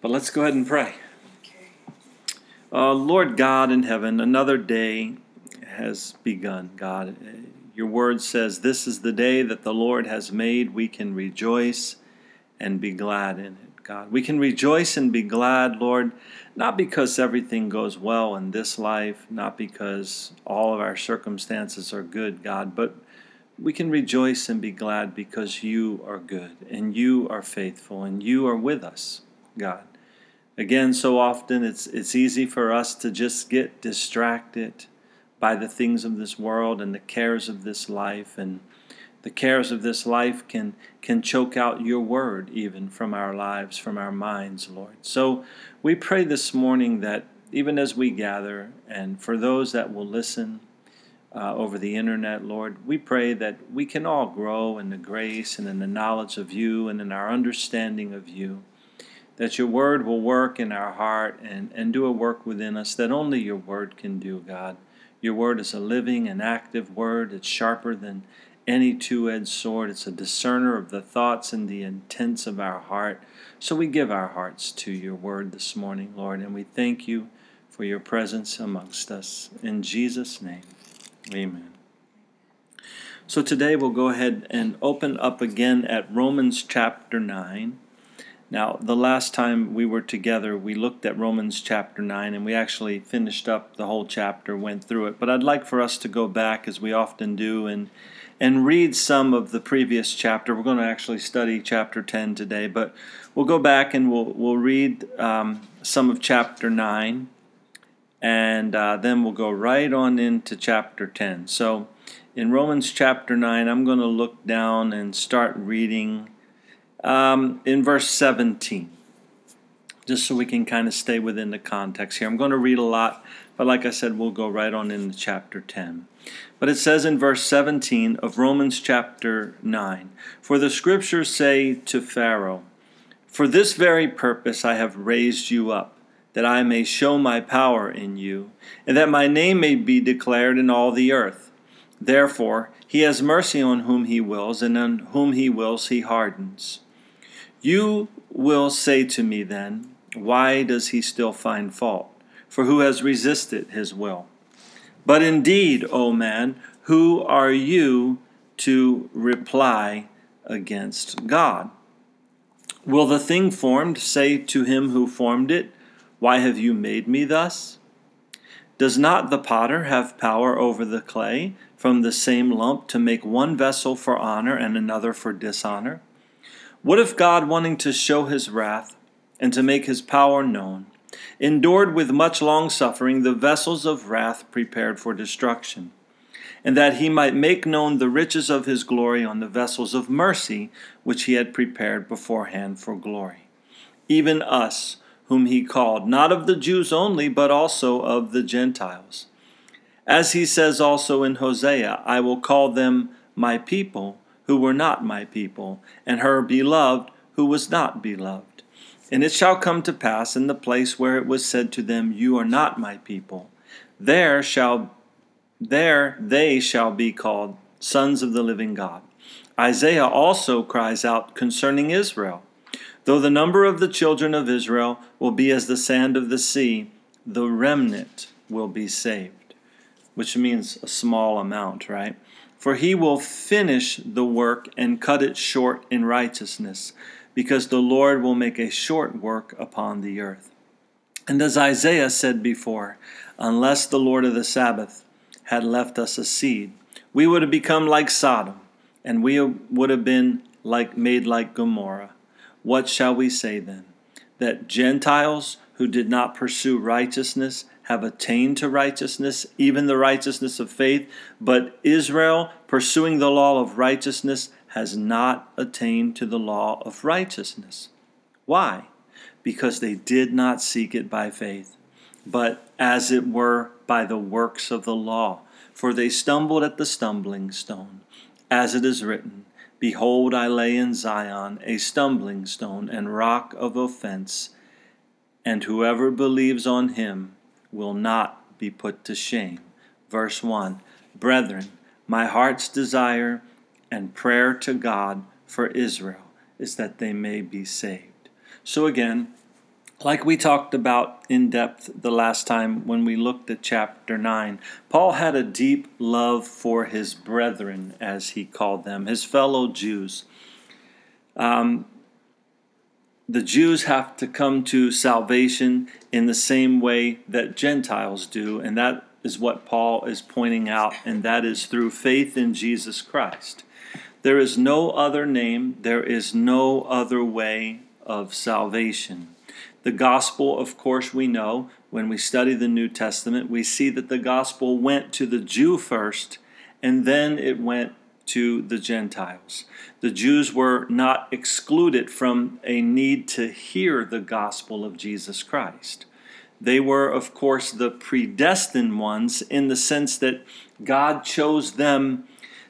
But let's go ahead and pray. Uh, Lord God in heaven, another day has begun, God. Your word says, This is the day that the Lord has made. We can rejoice and be glad in it, God. We can rejoice and be glad, Lord, not because everything goes well in this life, not because all of our circumstances are good, God, but we can rejoice and be glad because you are good and you are faithful and you are with us, God. Again, so often it's it's easy for us to just get distracted by the things of this world and the cares of this life and the cares of this life can can choke out your word even from our lives from our minds lord. So we pray this morning that even as we gather and for those that will listen uh, over the internet lord we pray that we can all grow in the grace and in the knowledge of you and in our understanding of you that your word will work in our heart and, and do a work within us that only your word can do god your word is a living and active word. It's sharper than any two edged sword. It's a discerner of the thoughts and the intents of our heart. So we give our hearts to your word this morning, Lord, and we thank you for your presence amongst us. In Jesus' name, amen. So today we'll go ahead and open up again at Romans chapter 9. Now, the last time we were together, we looked at Romans chapter 9 and we actually finished up the whole chapter, went through it. But I'd like for us to go back, as we often do, and, and read some of the previous chapter. We're going to actually study chapter 10 today, but we'll go back and we'll, we'll read um, some of chapter 9, and uh, then we'll go right on into chapter 10. So, in Romans chapter 9, I'm going to look down and start reading um, in verse 17, just so we can kind of stay within the context here. I'm going to read a lot, but like I said, we'll go right on into chapter 10. But it says in verse 17 of Romans chapter 9 For the scriptures say to Pharaoh, For this very purpose I have raised you up, that I may show my power in you, and that my name may be declared in all the earth. Therefore, he has mercy on whom he wills, and on whom he wills he hardens. You will say to me then, Why does he still find fault? For who has resisted his will? But indeed, O man, who are you to reply against God? Will the thing formed say to him who formed it, Why have you made me thus? Does not the potter have power over the clay from the same lump to make one vessel for honor and another for dishonor? What if God, wanting to show his wrath and to make his power known, endured with much long suffering the vessels of wrath prepared for destruction, and that he might make known the riches of his glory on the vessels of mercy which he had prepared beforehand for glory? Even us, whom he called, not of the Jews only, but also of the Gentiles. As he says also in Hosea, I will call them my people who were not my people, and her beloved, who was not beloved. And it shall come to pass in the place where it was said to them, You are not my people, there shall there they shall be called sons of the living God. Isaiah also cries out concerning Israel. Though the number of the children of Israel will be as the sand of the sea, the remnant will be saved. Which means a small amount, right? For he will finish the work and cut it short in righteousness, because the Lord will make a short work upon the earth. And as Isaiah said before, unless the Lord of the Sabbath had left us a seed, we would have become like Sodom, and we would have been like made like Gomorrah. What shall we say then? That Gentiles who did not pursue righteousness have attained to righteousness, even the righteousness of faith, but Israel, pursuing the law of righteousness, has not attained to the law of righteousness. Why? Because they did not seek it by faith, but as it were by the works of the law. For they stumbled at the stumbling stone. As it is written, Behold, I lay in Zion a stumbling stone and rock of offense, and whoever believes on him will not be put to shame. Verse 1 Brethren, my heart's desire and prayer to God for Israel is that they may be saved. So again, like we talked about in depth the last time when we looked at chapter 9, Paul had a deep love for his brethren, as he called them, his fellow Jews. Um, the Jews have to come to salvation in the same way that Gentiles do, and that is what Paul is pointing out, and that is through faith in Jesus Christ. There is no other name, there is no other way of salvation. The gospel, of course, we know when we study the New Testament, we see that the gospel went to the Jew first and then it went to the Gentiles. The Jews were not excluded from a need to hear the gospel of Jesus Christ. They were, of course, the predestined ones in the sense that God chose them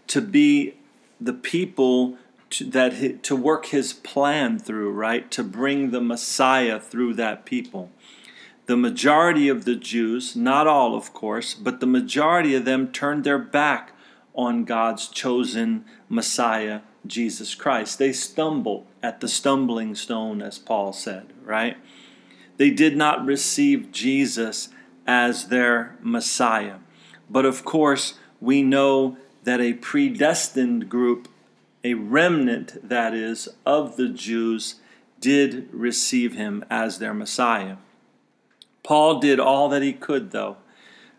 to be the people to, that to work his plan through, right? To bring the Messiah through that people. The majority of the Jews, not all of course, but the majority of them turned their back on God's chosen Messiah, Jesus Christ. They stumbled at the stumbling stone, as Paul said, right? They did not receive Jesus as their Messiah. But of course, we know that a predestined group a remnant, that is, of the Jews did receive him as their Messiah. Paul did all that he could, though,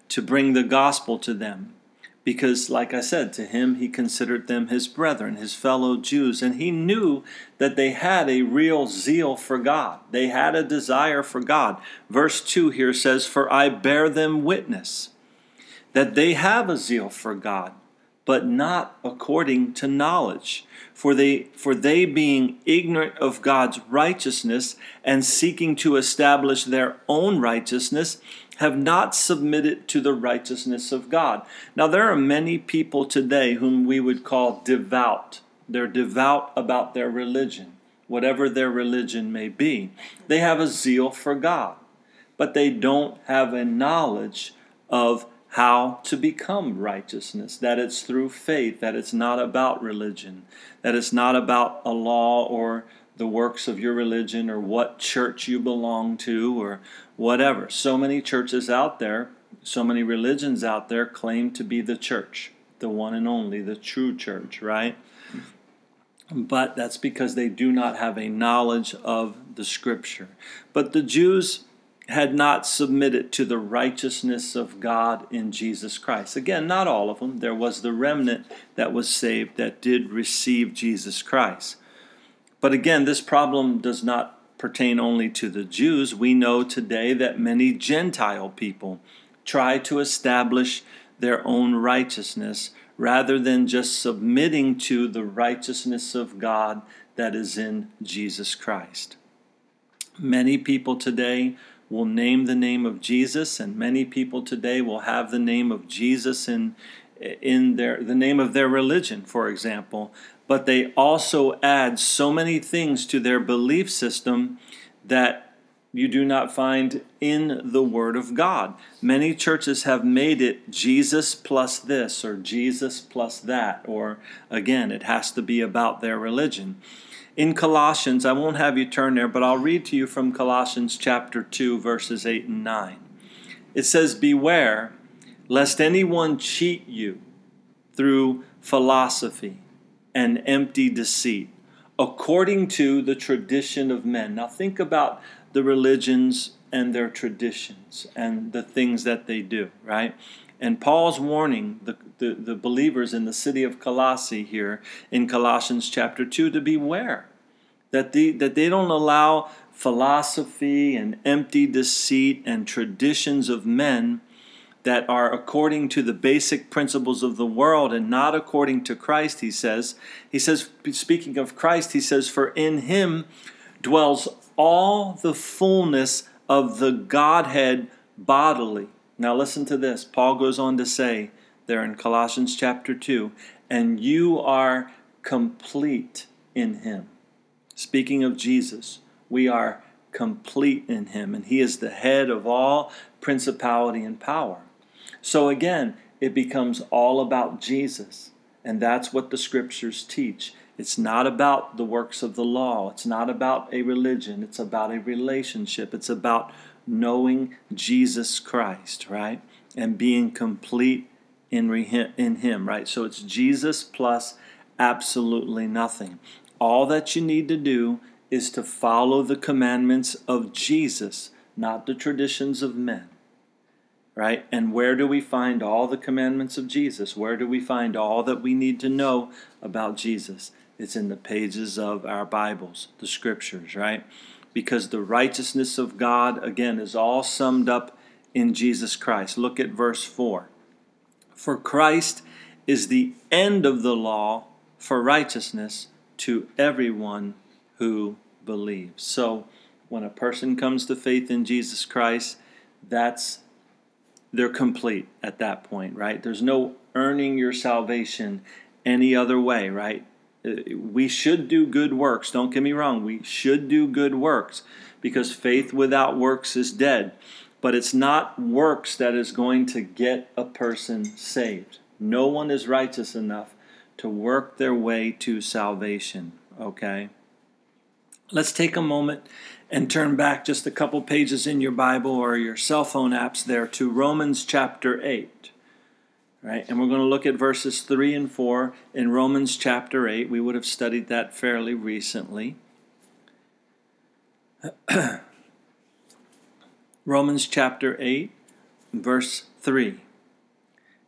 to bring the gospel to them, because, like I said, to him he considered them his brethren, his fellow Jews, and he knew that they had a real zeal for God. They had a desire for God. Verse 2 here says, For I bear them witness that they have a zeal for God but not according to knowledge. For they, for they being ignorant of God's righteousness and seeking to establish their own righteousness, have not submitted to the righteousness of God. Now, there are many people today whom we would call devout. They're devout about their religion, whatever their religion may be. They have a zeal for God, but they don't have a knowledge of how to become righteousness, that it's through faith, that it's not about religion, that it's not about a law or the works of your religion or what church you belong to or whatever. So many churches out there, so many religions out there claim to be the church, the one and only, the true church, right? But that's because they do not have a knowledge of the scripture. But the Jews had not submitted to the righteousness of God in Jesus Christ. Again, not all of them. There was the remnant that was saved that did receive Jesus Christ. But again, this problem does not pertain only to the Jews. We know today that many Gentile people try to establish their own righteousness rather than just submitting to the righteousness of God that is in Jesus Christ. Many people today will name the name of Jesus, and many people today will have the name of Jesus in in their the name of their religion, for example, but they also add so many things to their belief system that you do not find in the Word of God. Many churches have made it Jesus plus this or Jesus plus that, or again, it has to be about their religion in Colossians, I won't have you turn there, but I'll read to you from Colossians chapter 2, verses 8 and 9. It says, Beware lest anyone cheat you through philosophy and empty deceit, according to the tradition of men. Now, think about the religions and their traditions and the things that they do, right? And Paul's warning the, the, the, believers in the city of Colossae here in Colossians chapter 2 to beware that, the, that they don't allow philosophy and empty deceit and traditions of men that are according to the basic principles of the world and not according to Christ, he says. He says, speaking of Christ, he says, For in him dwells all the fullness of the Godhead bodily. Now, listen to this. Paul goes on to say there in Colossians chapter 2 and you are complete in him. Speaking of Jesus, we are complete in him, and he is the head of all principality and power. So again, it becomes all about Jesus, and that's what the scriptures teach. It's not about the works of the law. It's not about a religion. It's about a relationship. It's about knowing Jesus Christ, right? And being complete in, in Him, right? So it's Jesus plus absolutely nothing. All that you need to do is to follow the commandments of Jesus, not the traditions of men. Right? And where do we find all the commandments of Jesus? Where do we find all that we need to know about Jesus? It's in the pages of our Bibles, the scriptures, right? Because the righteousness of God, again, is all summed up in Jesus Christ. Look at verse 4. For Christ is the end of the law for righteousness to everyone who believes. So when a person comes to faith in Jesus Christ, that's they're complete at that point, right? There's no earning your salvation any other way, right? Uh, we should do good works. Don't get me wrong. We should do good works because faith without works is dead. But it's not works that is going to get a person saved. No one is righteous enough to work their way to salvation, okay? Let's take a moment and turn back just a couple pages in your Bible or your cell phone apps there to Romans chapter 8. Right? And we're going to look at verses 3 and 4 in Romans chapter 8. We would have studied that fairly recently. Romans chapter 8, verse 3.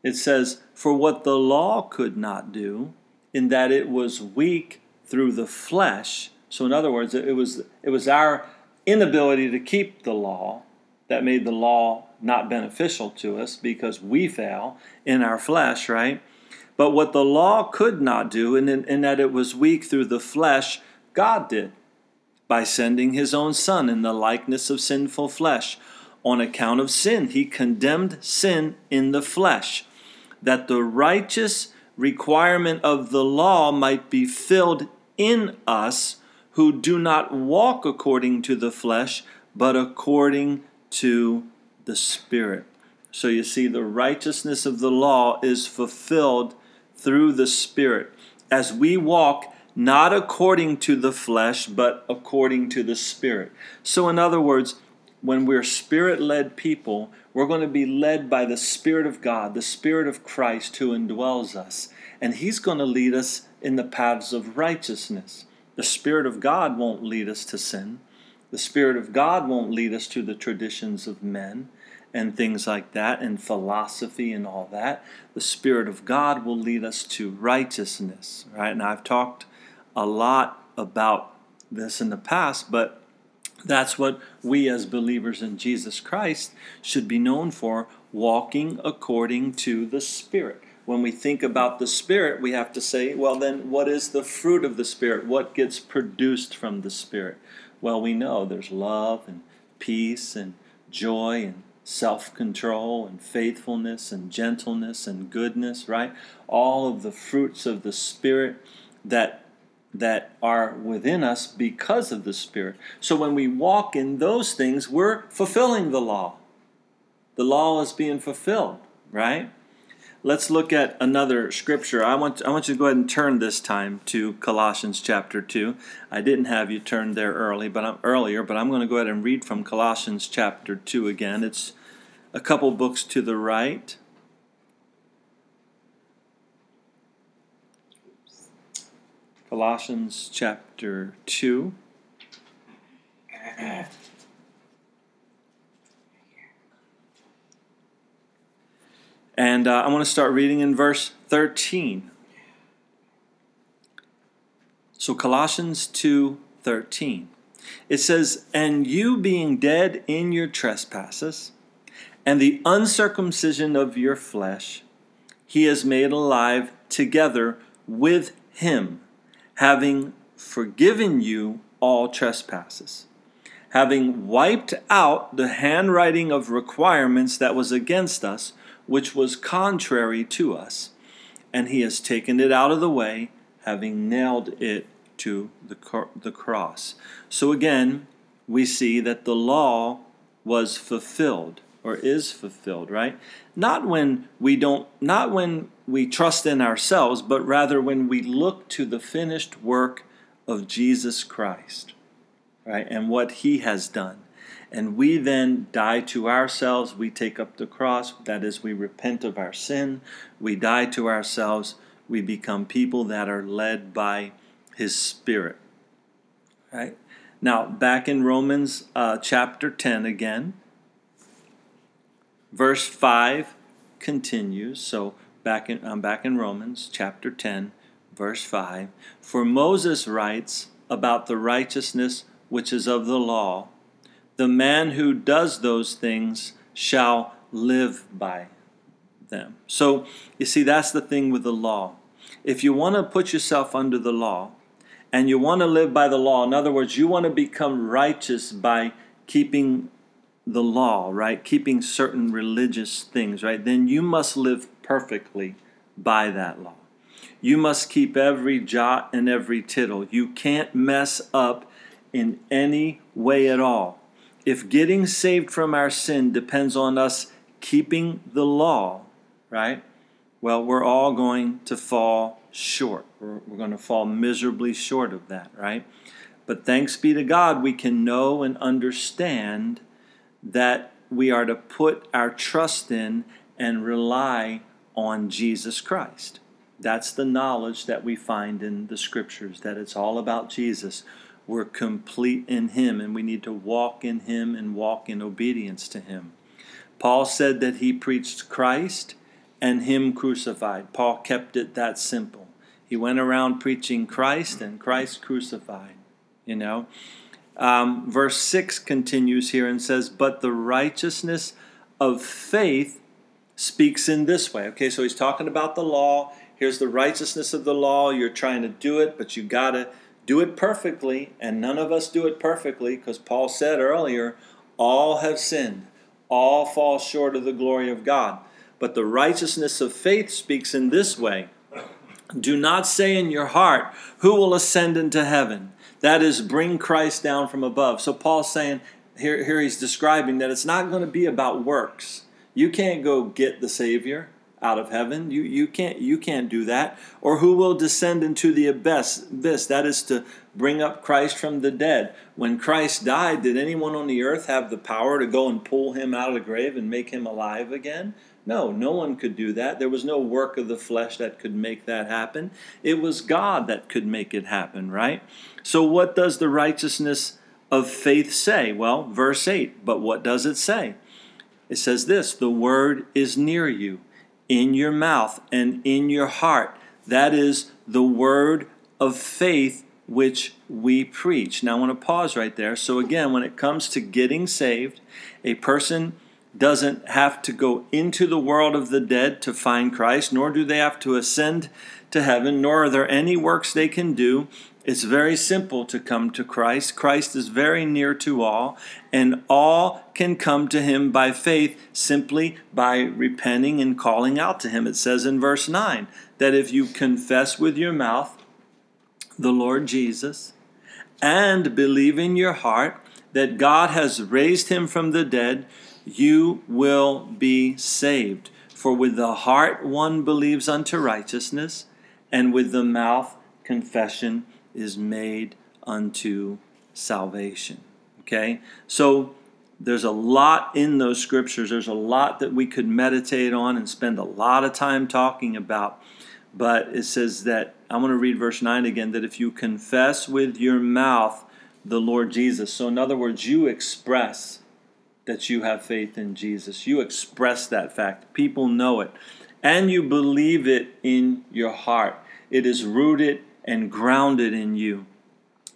It says, For what the law could not do, in that it was weak through the flesh, so in other words, it was it was our inability to keep the law that made the law not beneficial to us because we fail in our flesh, right? But what the law could not do, in, in, in that it was weak through the flesh, God did by sending his own Son in the likeness of sinful flesh. On account of sin, he condemned sin in the flesh, that the righteous requirement of the law might be filled in us who do not walk according to the flesh, but according to the Spirit. So you see, the righteousness of the law is fulfilled through the Spirit. As we walk not according to the flesh, but according to the Spirit. So, in other words, when we're spirit led people, we're going to be led by the Spirit of God, the Spirit of Christ who indwells us. And He's going to lead us in the paths of righteousness. The Spirit of God won't lead us to sin. The Spirit of God won't lead us to the traditions of men and things like that, and philosophy and all that. The Spirit of God will lead us to righteousness, right? And I've talked a lot about this in the past, but that's what we as believers in Jesus Christ should be known for walking according to the Spirit when we think about the Spirit, we have to say, well, then what is the fruit of the Spirit? What gets produced from the Spirit? Well, we know there's love and peace and joy and self control and faithfulness and gentleness and goodness, right? All of the fruits of the Spirit that that are within us because of the Spirit. So when we walk in those things, we're fulfilling the law. The law is being fulfilled, right? Let's look at another scripture. I want, I want you to go ahead and turn this time to Colossians chapter 2. I didn't have you turn there early, but I'm earlier, but I'm going to go ahead and read from Colossians chapter 2 again. It's a couple books to the right. Colossians chapter 2. And uh, I want to start reading in verse 13. So Colossians 2:13. It says, "And you being dead in your trespasses and the uncircumcision of your flesh, he has made alive together with him, having forgiven you all trespasses." Having wiped out the handwriting of requirements that was against us, which was contrary to us, and he has taken it out of the way, having nailed it to the, the cross. So again, we see that the law was fulfilled or is fulfilled, right? Not when we don't not when we trust in ourselves, but rather when we look to the finished work of Jesus Christ, right, and what he has done. And we then die to ourselves. We take up the cross. That is, we repent of our sin. We die to ourselves. We become people that are led by his Spirit. Right? Now, back in Romans uh, chapter 10 again, verse 5 continues. So, back in, I'm back in Romans chapter 10, verse 5. For Moses writes about the righteousness which is of the law, the man who does those things shall live by them. So, you see, that's the thing with the law. If you want to put yourself under the law, and you want to live by the law. In other words, you want to become righteous by keeping the law, right? Keeping certain religious things, right? Then you must live perfectly by that law. You must keep every jot and every tittle. You can't mess up in any way at all. If getting saved from our sin depends on us keeping the law, right? Well, we're all going to fall short. We're, we're going to fall miserably short of that, right? But thanks be to God, we can know and understand that we are to put our trust in and rely on Jesus Christ. That's the knowledge that we find in the scriptures, that it's all about Jesus. We're complete in Him, and we need to walk in Him and walk in obedience to Him. Paul said that he preached Christ and Him crucified. Paul kept it that simple. He went around preaching Christ and Christ crucified. You know, um, verse 6 continues here and says, But the righteousness of faith speaks in this way. Okay, so he's talking about the law. Here's the righteousness of the law. You're trying to do it, but you got to do it perfectly. And none of us do it perfectly because Paul said earlier, all have sinned, all fall short of the glory of God. But the righteousness of faith speaks in this way do not say in your heart, Who will ascend into heaven? That is, bring Christ down from above. So Paul's saying, here, here he's describing that it's not going to be about works. You can't go get the Savior out of heaven. You, you, can't, you can't do that. Or who will descend into the abyss? This, that is to bring up Christ from the dead. When Christ died, did anyone on the earth have the power to go and pull him out of the grave and make him alive again? No, no one could do that. There was no work of the flesh that could make that happen. It was God that could make it happen, right? So, what does the righteousness of faith say? Well, verse 8, but what does it say? It says this the word is near you, in your mouth and in your heart. That is the word of faith which we preach. Now, I want to pause right there. So, again, when it comes to getting saved, a person doesn't have to go into the world of the dead to find Christ, nor do they have to ascend to heaven, nor are there any works they can do. It's very simple to come to Christ. Christ is very near to all, and all can come to him by faith simply by repenting and calling out to him. It says in verse 9 that if you confess with your mouth the Lord Jesus and believe in your heart that God has raised him from the dead, you will be saved. For with the heart one believes unto righteousness, and with the mouth confession is made unto salvation. Okay? So there's a lot in those scriptures. There's a lot that we could meditate on and spend a lot of time talking about. But it says that, I'm going to read verse 9 again, that if you confess with your mouth the Lord Jesus, so in other words, you express that you have faith in Jesus. You express that fact. People know it. And you believe it in your heart. It is rooted and grounded in you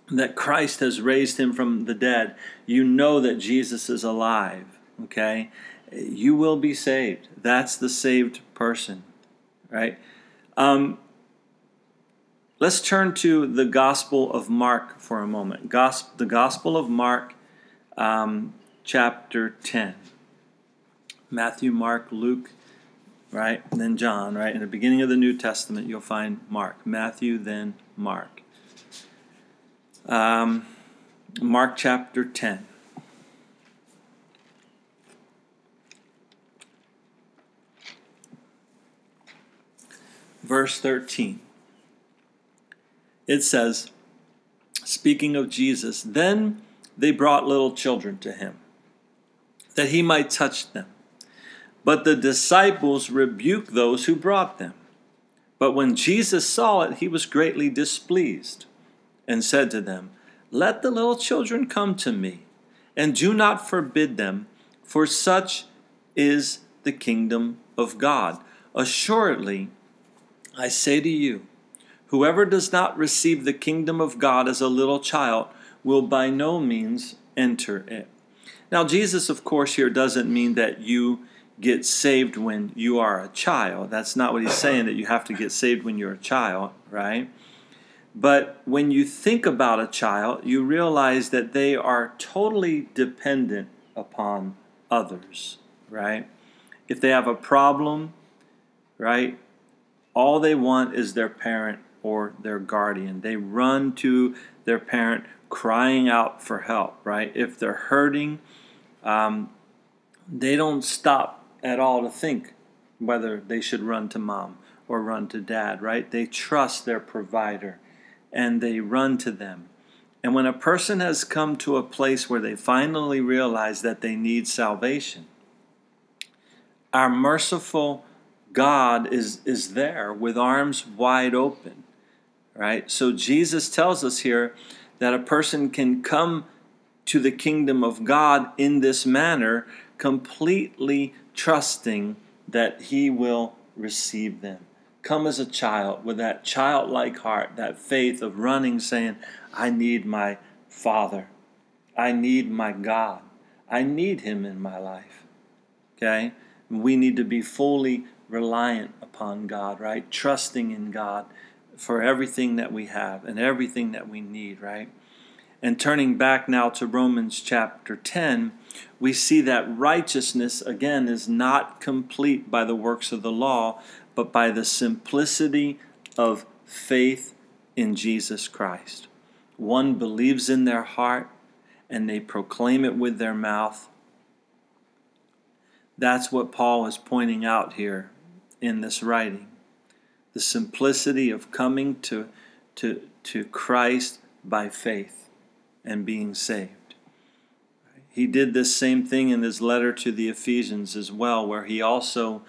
that Christ has raised him from the dead. You know that Jesus is alive. Okay? You will be saved. That's the saved person. Right? Um, let's turn to the Gospel of Mark for a moment. Gosp- the Gospel of Mark. Um, chapter 10. Matthew, Mark, Luke, right? And then John, right? In the beginning of the New Testament, you'll find Mark. Matthew, then Mark. Um, Mark chapter 10. verse 13. It says, speaking of Jesus, then they brought little children to him, that he might touch them. But the disciples rebuked those who brought them. But when Jesus saw it, he was greatly displeased, and said to them, Let the little children come to me, and do not forbid them, for such is the kingdom of God. Assuredly, I say to you, whoever does not receive the kingdom of God as a little child will by no means enter it. Now, Jesus, of course, here doesn't mean that you get saved when you are a child. That's not what he's saying, that you have to get saved when you're a child, right? But when you think about a child, you realize that they are totally dependent upon others, right? If they have a problem, right, all they want is their parent or their guardian. They run to their parent crying out for help, right? If they're hurting, um, they don't stop at all to think whether they should run to mom or run to dad, right? They trust their provider and they run to them. And when a person has come to a place where they finally realize that they need salvation, our merciful God is, is there with arms wide open, right? So Jesus tells us here that a person can come to the kingdom of God in this manner, completely trusting that He will receive them. Come as a child with that childlike heart, that faith of running, saying, I need my Father. I need my God. I need Him in my life. Okay? We need to be fully reliant upon God, right? Trusting in God for everything that we have and everything that we need, right? And turning back now to Romans chapter 10, we see that righteousness, again, is not complete by the works of the law, but by the simplicity of faith in Jesus Christ. One believes in their heart and they proclaim it with their mouth. That's what Paul is pointing out here in this writing. The simplicity of coming to, to, to Christ by faith and being saved. He did this same thing in his letter to the Ephesians as well, where he also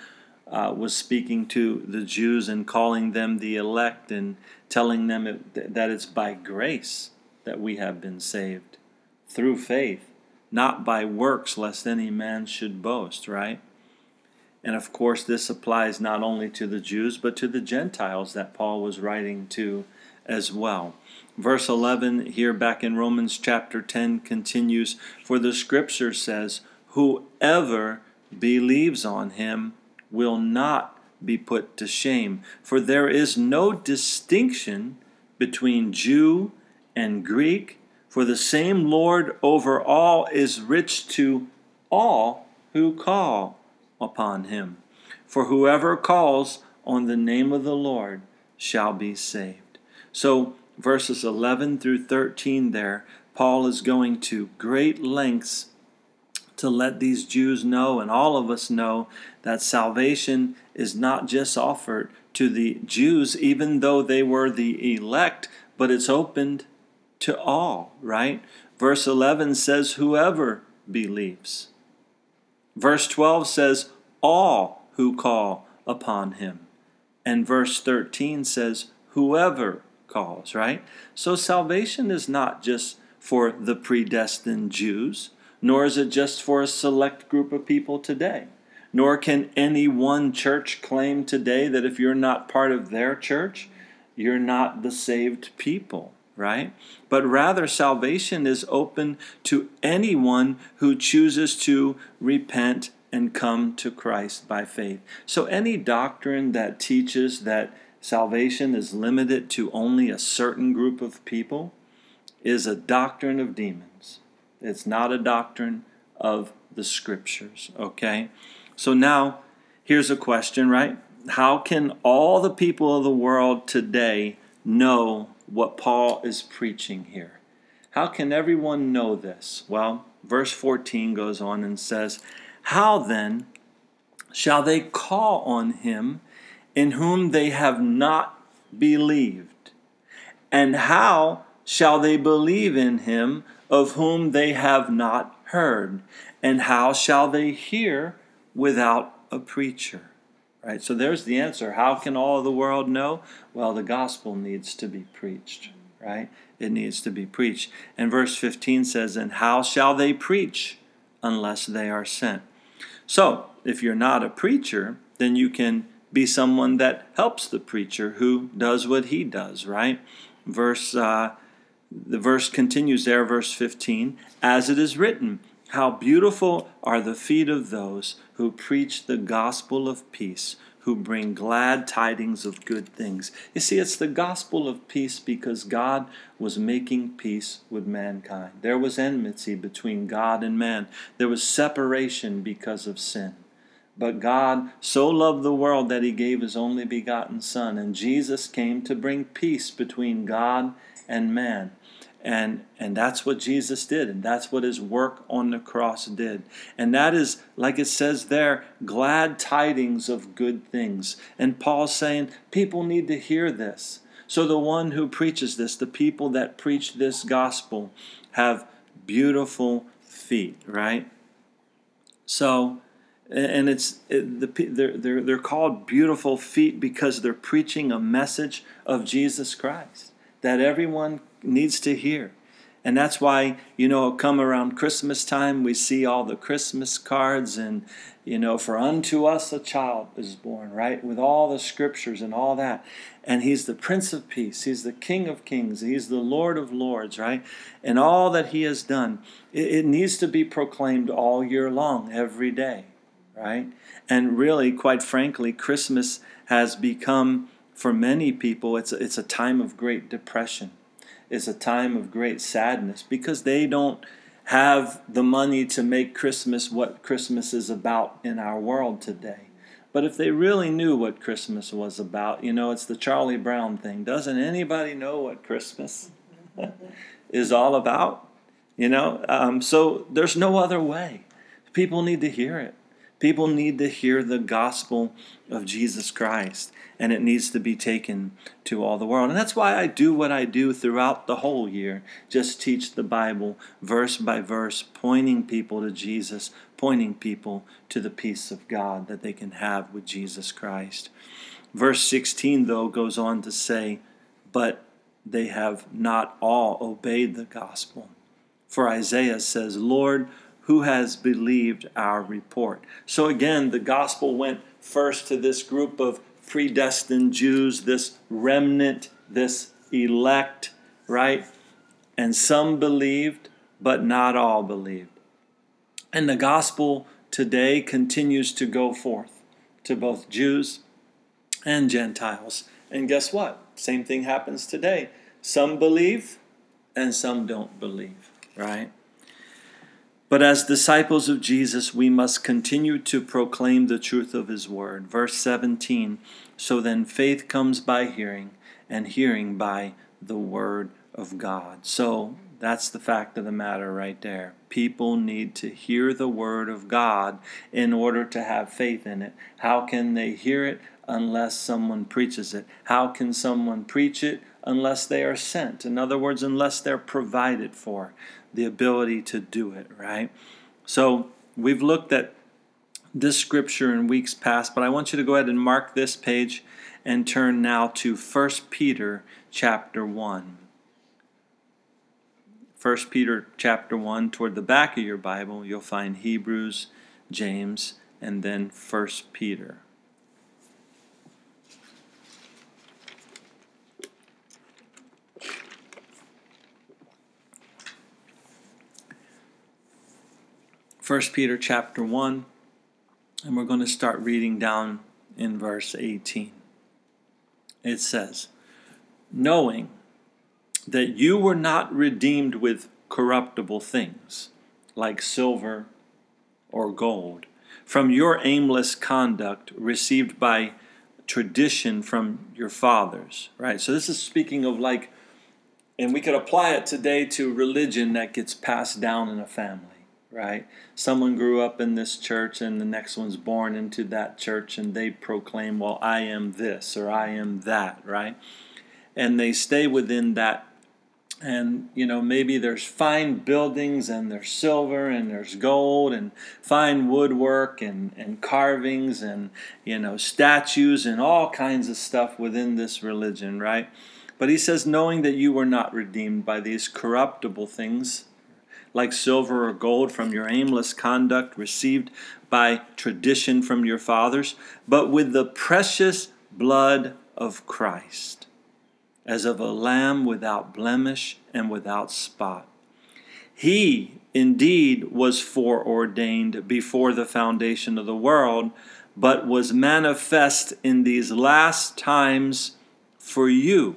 uh, was speaking to the Jews and calling them the elect and telling them it, that it's by grace that we have been saved through faith, not by works, lest any man should boast, right? And of course, this applies not only to the Jews, but to the Gentiles that Paul was writing to as well. Verse 11 here back in Romans chapter 10 continues For the scripture says, Whoever believes on him will not be put to shame. For there is no distinction between Jew and Greek, for the same Lord over all is rich to all who call upon him. For whoever calls on the name of the Lord shall be saved. So, verses 11 through 13 there, Paul is going to great lengths to let these Jews know and all of us know that salvation is not just offered to the Jews, even though they were the elect, but it's opened to all, right? Verse 11 says, Whoever believes. Verse 12 says, All who call upon him. And verse 13 says, Whoever calls, right? So salvation is not just for the predestined Jews, nor is it just for a select group of people today. Nor can any one church claim today that if you're not part of their church, you're not the saved people, right? But rather, salvation is open to anyone who chooses to repent and come to Christ by faith. So, any doctrine that teaches that salvation is limited to only a certain group of people is a doctrine of demons. It's not a doctrine of the scriptures, okay? So now, here's a question, right? How can all the people of the world today know what Paul is preaching here? How can everyone know this? Well, verse 14 goes on and says, How then shall they call on him in whom they have not believed? And how shall they believe in him of whom they have not heard? And how shall they hear without a preacher? Right? So there's the answer. How can all the world know? Well, the gospel needs to be preached, right? It needs to be preached. And verse 15 says, And how shall they preach unless they are sent? So, if you're not a preacher, then you can be someone that helps the preacher who does what he does, right? Verse uh, the verse continues there, verse 15, as it is written, how beautiful are the feet of those who preach the gospel of peace, who bring glad tidings of good things. You see, it's the gospel of peace because God was making peace with mankind. There was enmity between God and man, there was separation because of sin. But God so loved the world that he gave his only begotten Son, and Jesus came to bring peace between God and man. And, and that's what Jesus did, and that's what his work on the cross did. And that is, like it says there, glad tidings of good things. And Paul's saying people need to hear this. So the one who preaches this, the people that preach this gospel, have beautiful feet, right? So, and it's the they're, they're, they're called beautiful feet because they're preaching a message of Jesus Christ that everyone needs to hear. And that's why, you know, come around Christmas time, we see all the Christmas cards and, you know, for unto us a child is born, right? With all the scriptures and all that. And he's the Prince of Peace. He's the King of Kings. He's the Lord of Lords, right? And all that he has done, it, it needs to be proclaimed all year long, every day, right? And really, quite frankly, Christmas has become, for many people, it's a, it's a time of great depression It's a time of great sadness because they don't have the money to make Christmas what Christmas is about in our world today. But if they really knew what Christmas was about, you know, it's the Charlie Brown thing. Doesn't anybody know what Christmas is all about? You know, um, so there's no other way. People need to hear it. People need to hear the gospel of Jesus Christ, and it needs to be taken to all the world. And that's why I do what I do throughout the whole year just teach the Bible verse by verse, pointing people to Jesus, pointing people to the peace of God that they can have with Jesus Christ. Verse 16, though, goes on to say, But they have not all obeyed the gospel. For Isaiah says, Lord, who has believed our report. So again, the gospel went first to this group of predestined Jews, this remnant, this elect, right? And some believed, but not all believed. And the gospel today continues to go forth to both Jews and Gentiles. And guess what? Same thing happens today. Some believe and some don't believe, right? But as disciples of Jesus, we must continue to proclaim the truth of his word. Verse 17 So then faith comes by hearing, and hearing by the word of God. So that's the fact of the matter right there. People need to hear the word of God in order to have faith in it. How can they hear it unless someone preaches it? How can someone preach it unless they are sent? In other words, unless they're provided for the ability to do it, right? So we've looked at this scripture in weeks past, but I want you to go ahead and mark this page and turn now to 1 Peter chapter 1. 1 Peter chapter 1, toward the back of your Bible, you'll find Hebrews, James, and then 1 Peter. 1 Peter chapter 1, and we're going to start reading down in verse 18. It says, Knowing that you were not redeemed with corruptible things, like silver or gold, from your aimless conduct received by tradition from your fathers, right? So this is speaking of like, and we could apply it today to religion that gets passed down in a family right? Someone grew up in this church and the next one's born into that church and they proclaim, well, I am this or I am that, right? And they stay within that. And, you know, maybe there's fine buildings and there's silver and there's gold and fine woodwork and, and carvings and, you know, statues and all kinds of stuff within this religion, right? But he says, knowing that you were not redeemed by these corruptible things like silver or gold from your aimless conduct received by tradition from your fathers, but with the precious blood of Christ, as of a lamb without blemish and without spot. He indeed was foreordained before the foundation of the world, but was manifest in these last times for you,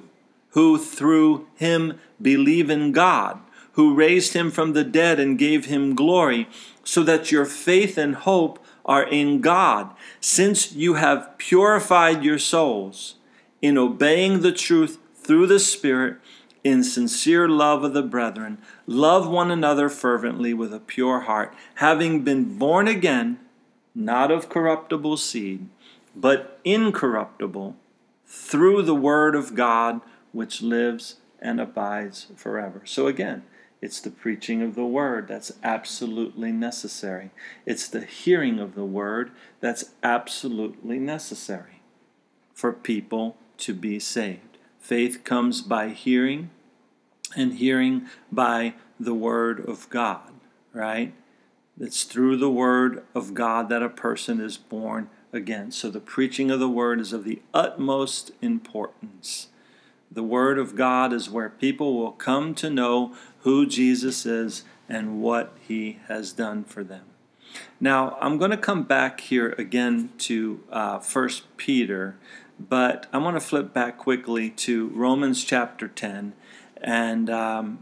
who through him believe in God who raised him from the dead and gave him glory, so that your faith and hope are in God, since you have purified your souls in obeying the truth through the Spirit in sincere love of the brethren. Love one another fervently with a pure heart, having been born again, not of corruptible seed, but incorruptible, through the word of God which lives and abides forever. So again, it's the preaching of the word that's absolutely necessary. It's the hearing of the word that's absolutely necessary for people to be saved. Faith comes by hearing, and hearing by the word of God, right? It's through the word of God that a person is born again. So the preaching of the word is of the utmost importance. The Word of God is where people will come to know who Jesus is and what He has done for them. Now, I'm going to come back here again to uh, 1 Peter, but I want to flip back quickly to Romans chapter 10 and um,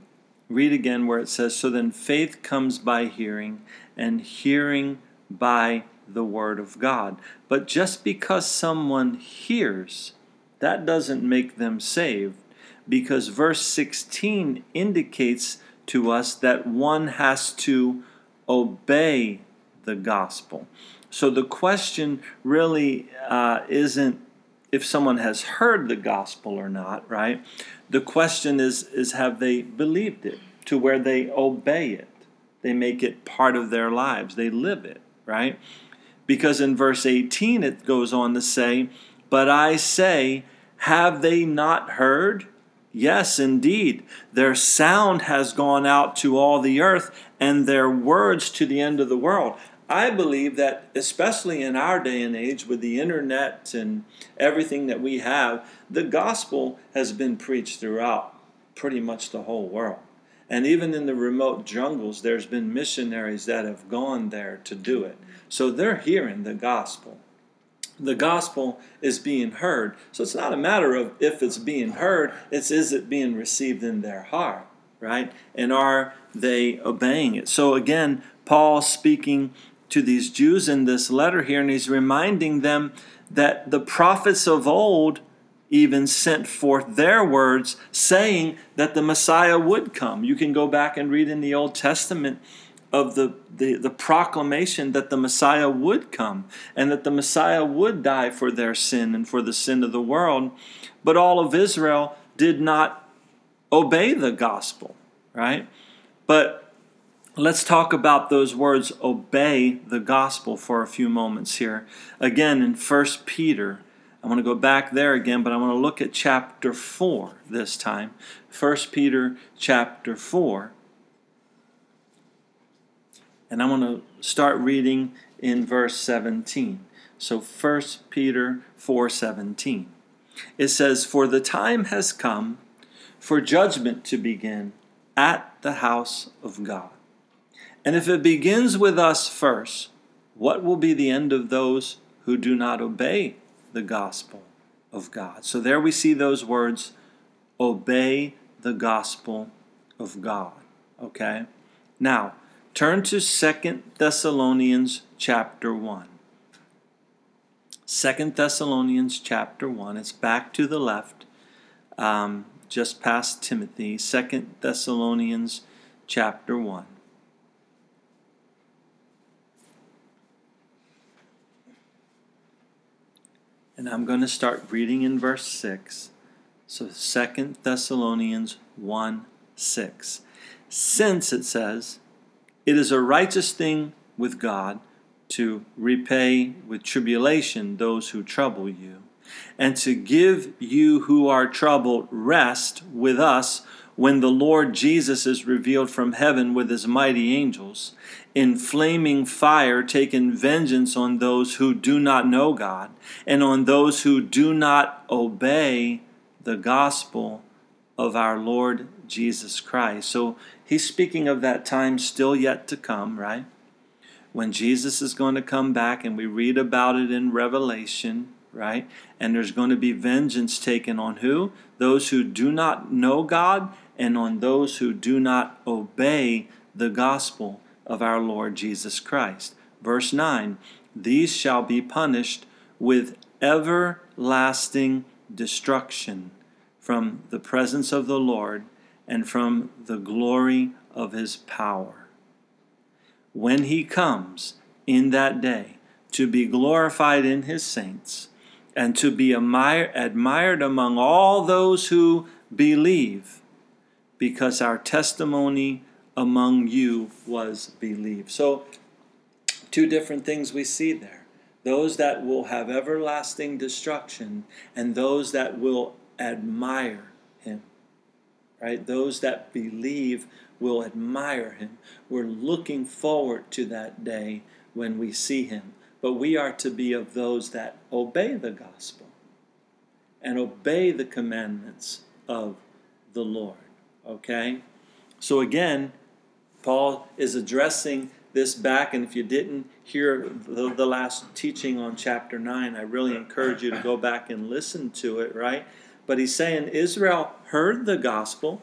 read again where it says, So then faith comes by hearing, and hearing by the Word of God. But just because someone hears, that doesn't make them saved because verse 16 indicates to us that one has to obey the gospel. So the question really uh, isn't if someone has heard the gospel or not, right? The question is is have they believed it to where they obey it? They make it part of their lives. They live it, right? Because in verse 18 it goes on to say, "But I say, have they not heard? Yes, indeed. Their sound has gone out to all the earth, and their words to the end of the world. I believe that, especially in our day and age with the internet and everything that we have, the gospel has been preached throughout pretty much the whole world. And even in the remote jungles, there's been missionaries that have gone there to do it. So they're hearing the gospel the gospel is being heard. So it's not a matter of if it's being heard, it's is it being received in their heart, right? And are they obeying it? So again, Paul speaking to these Jews in this letter here, and he's reminding them that the prophets of old even sent forth their words saying that the Messiah would come. You can go back and read in the Old Testament of the, the, the proclamation that the Messiah would come and that the Messiah would die for their sin and for the sin of the world. But all of Israel did not obey the gospel, right? But let's talk about those words obey the gospel for a few moments here. Again, in 1 Peter, I want to go back there again, but I want to look at chapter 4 this time. 1 Peter chapter 4. And I want to start reading in verse 17. So 1 Peter 4:17. It says, "For the time has come for judgment to begin at the house of God. And if it begins with us first, what will be the end of those who do not obey the gospel of God?" So there we see those words, obey the gospel of God. Okay? Now, Turn to 2 Thessalonians chapter 1. 2 Thessalonians chapter 1. It's back to the left, um, just past Timothy. 2 Thessalonians chapter 1. And I'm going to start reading in verse 6. So 2 Thessalonians 1 6. Since it says, it is a righteous thing with God to repay with tribulation those who trouble you, and to give you who are troubled rest with us when the Lord Jesus is revealed from heaven with his mighty angels, in flaming fire, taking vengeance on those who do not know God, and on those who do not obey the gospel of our Lord Jesus Christ. So he's speaking of that time still yet to come, right? When Jesus is going to come back, and we read about it in Revelation, right? And there's going to be vengeance taken on who? Those who do not know God and on those who do not obey the gospel of our Lord Jesus Christ. Verse 9 These shall be punished with everlasting destruction from the presence of the Lord and from the glory of his power. When he comes in that day to be glorified in his saints and to be admired among all those who believe, because our testimony among you was believed. So, two different things we see there those that will have everlasting destruction, and those that will admire. Right? Those that believe will admire him. We're looking forward to that day when we see him. But we are to be of those that obey the gospel and obey the commandments of the Lord. Okay? So again, Paul is addressing this back, and if you didn't hear the, the, last teaching on chapter 9, I really encourage you to go back and listen to it, right? But he's saying Israel heard the gospel,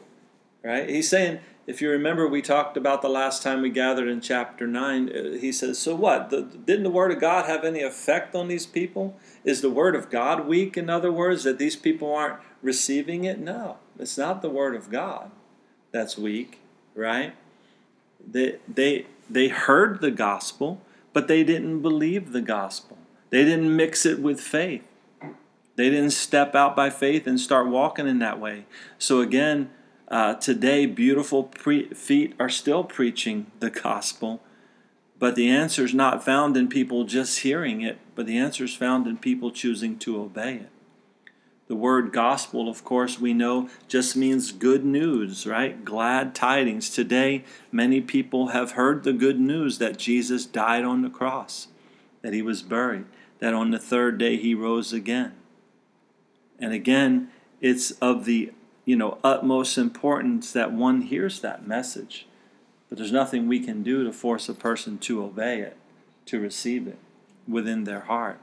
right? He's saying, if you remember, we talked about the last time we gathered in chapter 9, uh, he says, So what? The, didn't the word of God have any effect on these people? Is the word of God weak, in other words, that these people aren't receiving it? No, it's not the word of God that's weak, right? They, they, they heard the gospel, but they didn't believe the gospel. They didn't mix it with faith. They didn't step out by faith and start walking in that way. So, again, uh, today, beautiful pre- feet are still preaching the gospel, but the answer is not found in people just hearing it, but the answer is found in people choosing to obey it. The word gospel, of course, we know just means good news, right? Glad tidings. Today, many people have heard the good news that Jesus died on the cross, that he was buried, that on the third day he rose again. And again, it's of the you know utmost importance that one hears that message. But there's nothing we can do to force a person to obey it, to receive it within their heart.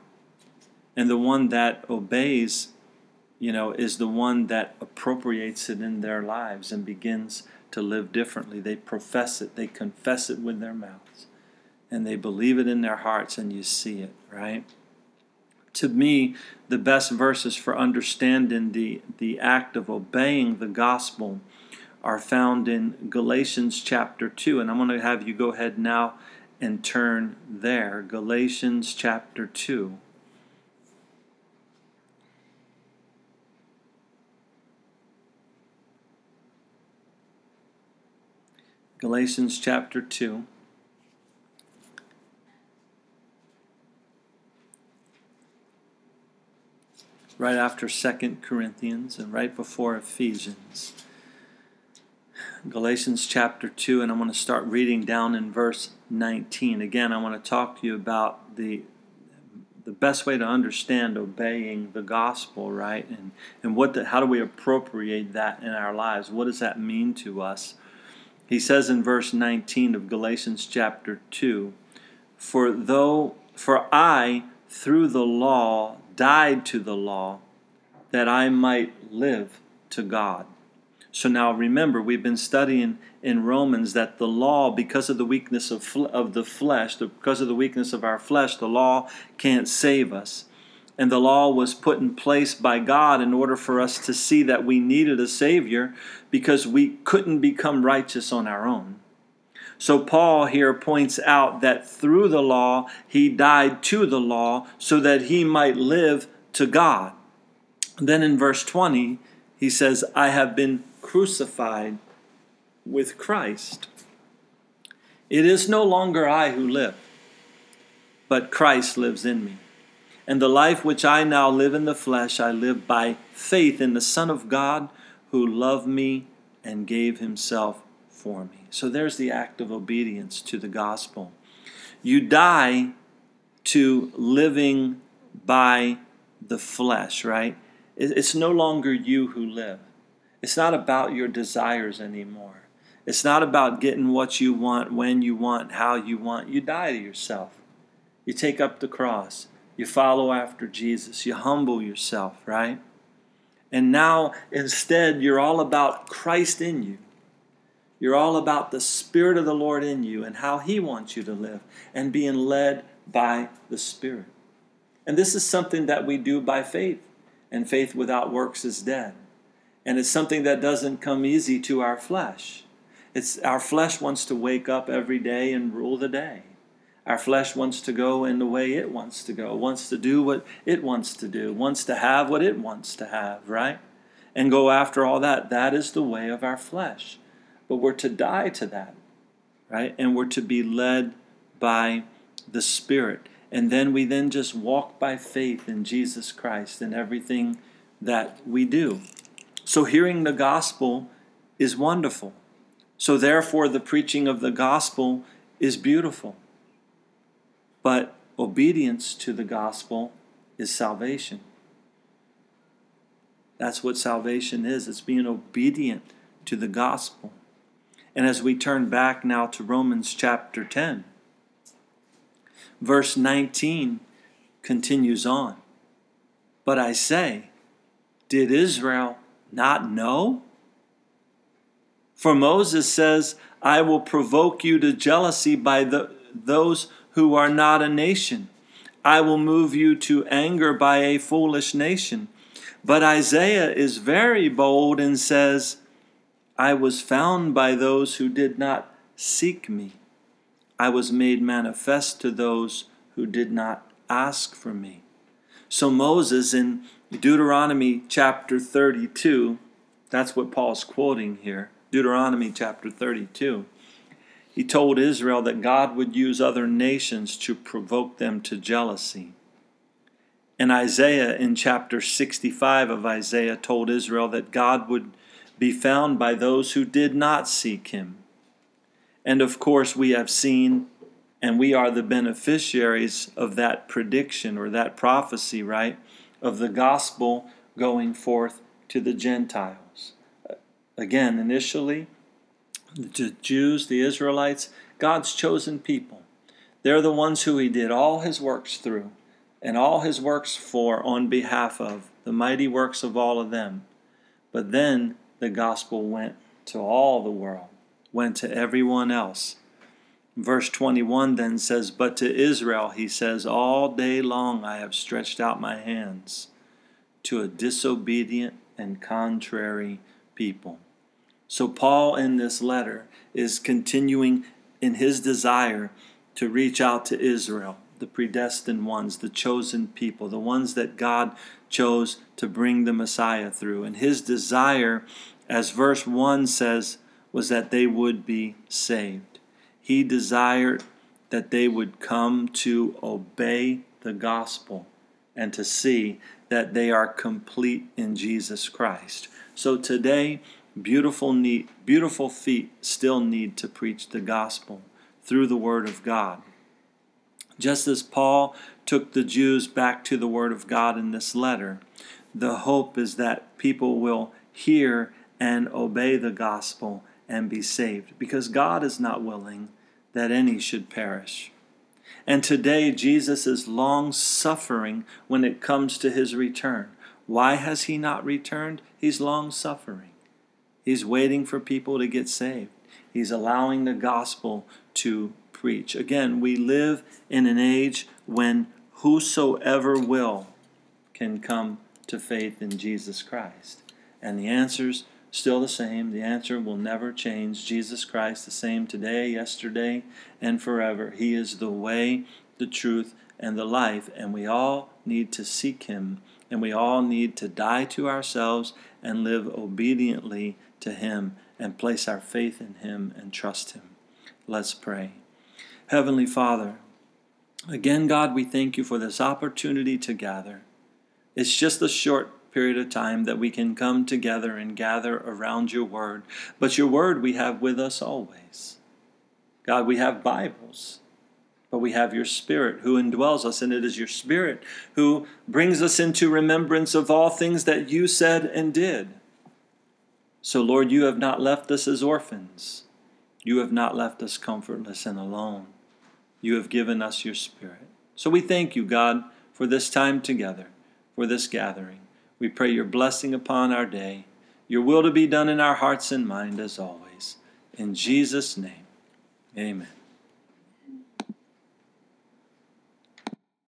And the one that obeys you know, is the one that appropriates it in their lives and begins to live differently. They profess it, they confess it with their mouths, and they believe it in their hearts, and you see it, right? To me, the best verses for understanding the, the act of obeying the gospel are found in Galatians chapter 2. And I'm going to have you go ahead now and turn there. Galatians chapter 2. Galatians chapter 2. Right after Second Corinthians and right before Ephesians. Galatians chapter 2, and I'm going to start reading down in verse 19. Again, I want to talk to you about the the best way to understand obeying the gospel, right? And and what the, how do we appropriate that in our lives? What does that mean to us? He says in verse 19 of Galatians chapter 2 For though, for I, through the law, died to the law, that I might live to God. So now remember, we've been studying in Romans that the law, because of the weakness of, of the flesh, because of the weakness of our flesh, the law can't save us. And the law was put in place by God in order for us to see that we needed a Savior because we couldn't become righteous on our own. So, Paul here points out that through the law, he died to the law so that he might live to God. Then in verse 20, he says, I have been crucified with Christ. It is no longer I who live, but Christ lives in me. And the life which I now live in the flesh, I live by faith in the Son of God who loved me and gave himself for me. So there's the act of obedience to the gospel. You die to living by the flesh, right? It's no longer you who live. It's not about your desires anymore. It's not about getting what you want, when you want, how you want. You die to yourself. You take up the cross. You follow after Jesus. You humble yourself, right? And now instead, you're all about Christ in you. You're all about the Spirit of the Lord in you and how He wants you to live and being led by the Spirit. And this is something that we do by faith, and faith without works is dead. And it's something that doesn't come easy to our flesh. It's our flesh wants to wake up every day and rule the day. Our flesh wants to go in the way it wants to go, wants to do what it wants to do, wants to have what it wants to have, right? And go after all that. That is the way of our flesh. But we're to die to that, right? And we're to be led by the Spirit. And then we then just walk by faith in Jesus Christ in everything that we do. So hearing the gospel is wonderful. So therefore, the preaching of the gospel is beautiful. But obedience to the gospel is salvation. That's what salvation is it's being obedient to the gospel. And as we turn back now to Romans chapter 10, verse 19 continues on. But I say, did Israel not know? For Moses says, I will provoke you to jealousy by the, those who are not a nation. I will move you to anger by a foolish nation. But Isaiah is very bold and says, I was found by those who did not seek me. I was made manifest to those who did not ask for me. So Moses in Deuteronomy chapter 32, that's what Paul's quoting here, Deuteronomy chapter 32 he told Israel that God would use other nations to provoke them to jealousy. And Isaiah, in chapter 65 of Isaiah, told Israel that God would be found by those who did not seek him. And of course, we have seen, and we are the beneficiaries of that prediction or that prophecy, right? Of the gospel going forth to the Gentiles. Again, initially, the Jews, the Israelites, God's chosen people. They're the ones who he did all his works through and all his works for on behalf of, the mighty works of all of them. But then the gospel went to all the world, went to everyone else. Verse 21 then says, But to Israel, he says, All day long I have stretched out my hands to a disobedient and contrary people. So, Paul in this letter is continuing in his desire to reach out to Israel, the predestined ones, the chosen people, the ones that God chose to bring the Messiah through. And his desire, as verse 1 says, was that they would be saved. He desired that they would come to obey the gospel and to see that they are complete in Jesus Christ. So today, Beautiful, need, beautiful feet still need to preach the gospel through the Word of God. Just as Paul took the Jews back to the Word of God in this letter, the hope is that people will hear and obey the gospel and be saved, because God is not willing that any should perish. And today, Jesus is long suffering when it comes to his return. Why has he not returned? He's long suffering. He's waiting for people to get saved. He's allowing the gospel to preach. Again, we live in an age when whosoever will can come to faith in Jesus Christ. And the answer's still the same. The answer will never change. Jesus Christ, the same today, yesterday, and forever. He is the way, the truth, and the life, and we all need to seek Him And we all need to die to ourselves and live obediently to Him and place our faith in Him and trust Him. Let's pray. Heavenly Father, again, God, we thank you for this opportunity to gather. It's just a short period of time that we can come together and gather around your word, but your word we have with us always. God, we have Bibles but we have your Spirit who indwells us, and it is your Spirit who brings us into remembrance of all things that you said and did. So, Lord, you have not left us as orphans. You have not left us comfortless and alone. You have given us your Spirit. So we thank you, God, for this time together, for this gathering. We pray your blessing upon our day, your will to be done in our hearts and mind as always. In Jesus' name, amen.